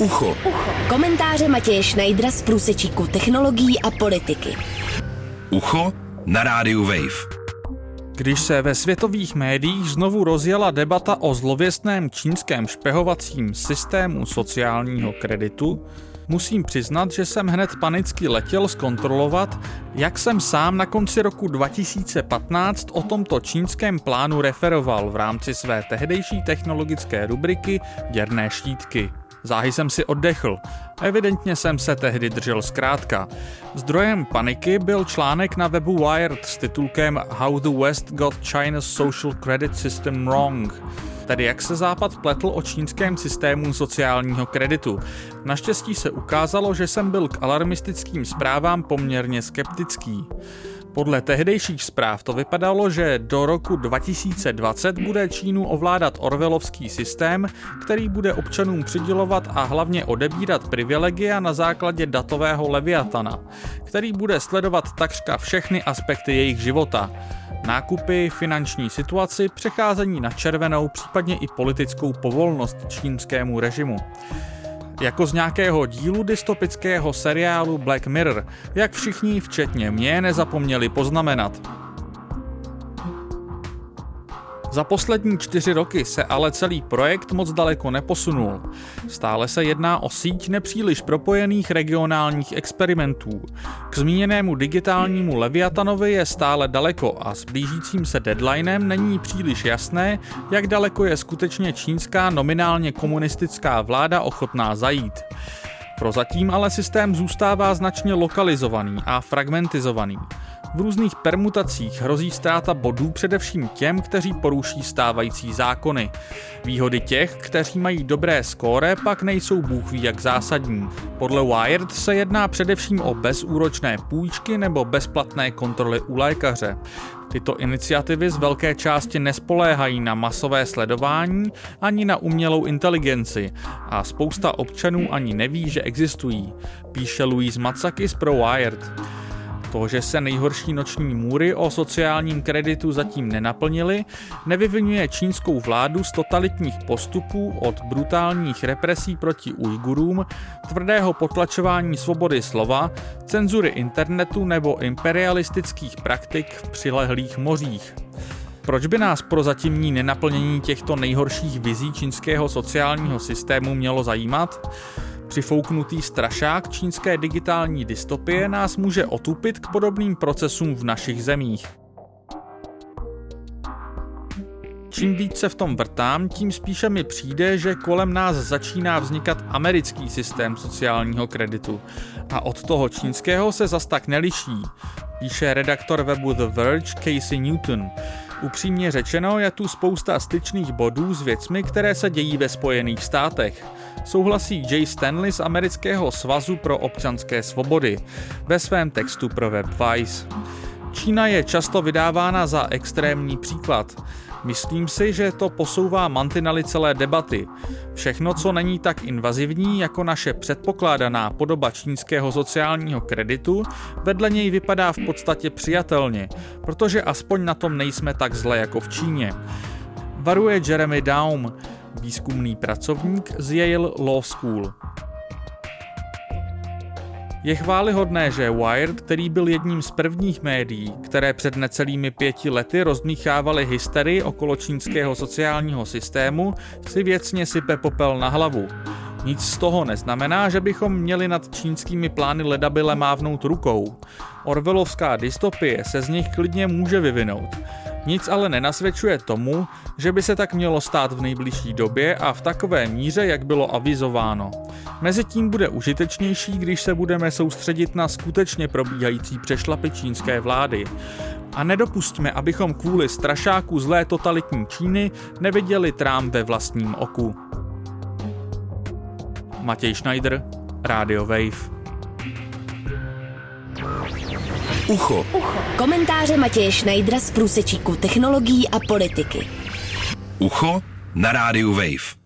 Ucho. Ucho. Komentáře Matěje Schneidera z průsečíku technologií a politiky. Ucho na rádiu Wave. Když se ve světových médiích znovu rozjela debata o zlověstném čínském špehovacím systému sociálního kreditu, musím přiznat, že jsem hned panicky letěl zkontrolovat, jak jsem sám na konci roku 2015 o tomto čínském plánu referoval v rámci své tehdejší technologické rubriky Děrné štítky. Záhy jsem si oddechl. Evidentně jsem se tehdy držel zkrátka. Zdrojem paniky byl článek na webu Wired s titulkem How the West got China's social credit system wrong tedy jak se Západ pletl o čínském systému sociálního kreditu. Naštěstí se ukázalo, že jsem byl k alarmistickým zprávám poměrně skeptický. Podle tehdejších zpráv to vypadalo, že do roku 2020 bude Čínu ovládat orvelovský systém, který bude občanům přidělovat a hlavně odebírat privilegia na základě datového leviatana, který bude sledovat takřka všechny aspekty jejich života. Nákupy, finanční situaci, přecházení na červenou, případně i politickou povolnost čínskému režimu jako z nějakého dílu dystopického seriálu Black Mirror, jak všichni, včetně mě, nezapomněli poznamenat. Za poslední čtyři roky se ale celý projekt moc daleko neposunul. Stále se jedná o síť nepříliš propojených regionálních experimentů. K zmíněnému digitálnímu Leviatanovi je stále daleko a s blížícím se deadlinem není příliš jasné, jak daleko je skutečně čínská nominálně komunistická vláda ochotná zajít. Prozatím ale systém zůstává značně lokalizovaný a fragmentizovaný. V různých permutacích hrozí ztráta bodů především těm, kteří poruší stávající zákony. Výhody těch, kteří mají dobré skóre, pak nejsou bůh ví jak zásadní. Podle Wired se jedná především o bezúročné půjčky nebo bezplatné kontroly u lékaře. Tyto iniciativy z velké části nespoléhají na masové sledování ani na umělou inteligenci a spousta občanů ani neví, že existují, píše Louise Matsakis pro Wired. To, že se nejhorší noční můry o sociálním kreditu zatím nenaplnily, nevyvinuje čínskou vládu z totalitních postupů od brutálních represí proti Ujgurům, tvrdého potlačování svobody slova, cenzury internetu nebo imperialistických praktik v přilehlých mořích. Proč by nás pro zatímní nenaplnění těchto nejhorších vizí čínského sociálního systému mělo zajímat? Přifouknutý strašák čínské digitální dystopie nás může otupit k podobným procesům v našich zemích. Čím víc se v tom vrtám, tím spíše mi přijde, že kolem nás začíná vznikat americký systém sociálního kreditu. A od toho čínského se zas tak neliší, píše redaktor webu The Verge Casey Newton. Upřímně řečeno, je tu spousta styčných bodů s věcmi, které se dějí ve Spojených státech. Souhlasí Jay Stanley z Amerického svazu pro občanské svobody ve svém textu pro web Vice. Čína je často vydávána za extrémní příklad. Myslím si, že to posouvá mantinely celé debaty. Všechno, co není tak invazivní jako naše předpokládaná podoba čínského sociálního kreditu, vedle něj vypadá v podstatě přijatelně, protože aspoň na tom nejsme tak zle jako v Číně. Varuje Jeremy Daum, výzkumný pracovník z Yale Law School. Je chválihodné, že Wired, který byl jedním z prvních médií, které před necelými pěti lety rozdmíchávali hysterii okolo čínského sociálního systému, si věcně sype popel na hlavu. Nic z toho neznamená, že bychom měli nad čínskými plány ledabyle mávnout rukou. Orvelovská dystopie se z nich klidně může vyvinout. Nic ale nenasvědčuje tomu, že by se tak mělo stát v nejbližší době a v takové míře, jak bylo avizováno. Mezitím bude užitečnější, když se budeme soustředit na skutečně probíhající přešlapy čínské vlády. A nedopustíme, abychom kvůli strašáku zlé totalitní Číny neviděli trám ve vlastním oku. Matěj Schneider, Radio Wave. Ucho. Ucho. Komentáře Matěje Schneidera z průsečíku technologií a politiky. Ucho na rádiu Wave.